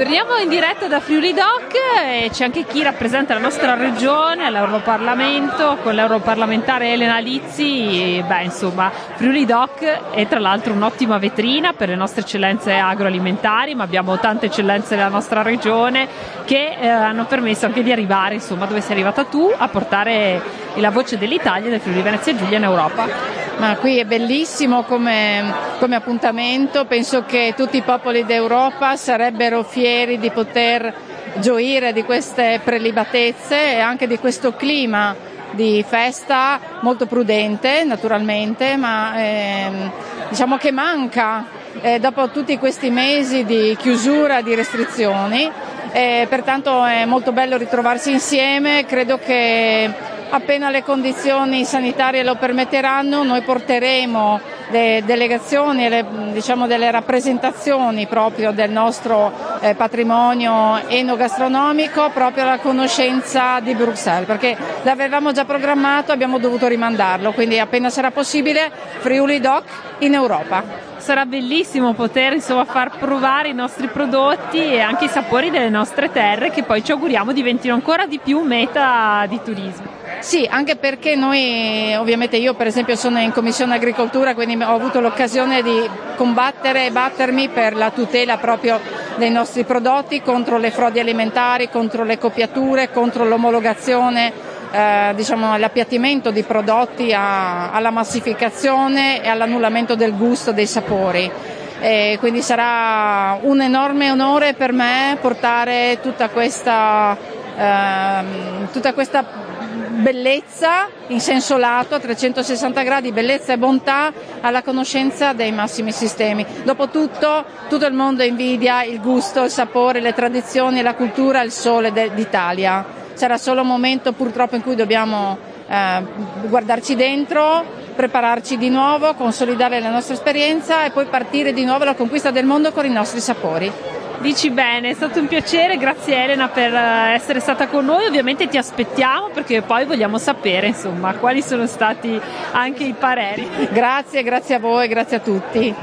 Torniamo in diretta da Friuli Doc e c'è anche chi rappresenta la nostra regione all'Europarlamento con l'europarlamentare Elena Lizzi. Beh, insomma, Friuli Doc è tra l'altro un'ottima vetrina per le nostre eccellenze agroalimentari, ma abbiamo tante eccellenze nella nostra regione che eh, hanno permesso anche di arrivare, insomma, dove sei arrivata tu, a portare la voce dell'Italia e del Friuli Venezia Giulia in Europa. Ma qui è bellissimo come, come appuntamento, penso che tutti i popoli d'Europa sarebbero fieri di poter gioire di queste prelibatezze e anche di questo clima di festa molto prudente naturalmente, ma ehm, diciamo che manca eh, dopo tutti questi mesi di chiusura, di restrizioni, eh, pertanto è molto bello ritrovarsi insieme, credo che appena le condizioni sanitarie lo permetteranno noi porteremo le delegazioni e le, diciamo, delle rappresentazioni proprio del nostro eh, patrimonio enogastronomico proprio alla conoscenza di Bruxelles perché l'avevamo già programmato abbiamo dovuto rimandarlo quindi appena sarà possibile Friuli Doc in Europa sarà bellissimo poter insomma, far provare i nostri prodotti e anche i sapori delle nostre terre che poi ci auguriamo diventino ancora di più meta di turismo. Sì, anche perché noi, ovviamente io per esempio sono in Commissione Agricoltura, quindi ho avuto l'occasione di combattere e battermi per la tutela proprio dei nostri prodotti contro le frodi alimentari, contro le copiature, contro l'omologazione, eh, diciamo l'appiattimento di prodotti a, alla massificazione e all'annullamento del gusto dei sapori. E quindi sarà un enorme onore per me portare tutta questa, eh, tutta questa bellezza in senso lato, a 360 gradi, bellezza e bontà alla conoscenza dei massimi sistemi. Dopotutto tutto il mondo invidia il gusto, il sapore, le tradizioni, la cultura, il sole de- d'Italia. Sarà solo un momento purtroppo in cui dobbiamo eh, guardarci dentro, prepararci di nuovo, consolidare la nostra esperienza e poi partire di nuovo alla conquista del mondo con i nostri sapori. Dici bene, è stato un piacere, grazie Elena per eh, essere stata con noi, ovviamente ti aspettiamo perché poi vogliamo sapere insomma quali sono stati anche i pareri. Grazie, grazie a voi, grazie a tutti.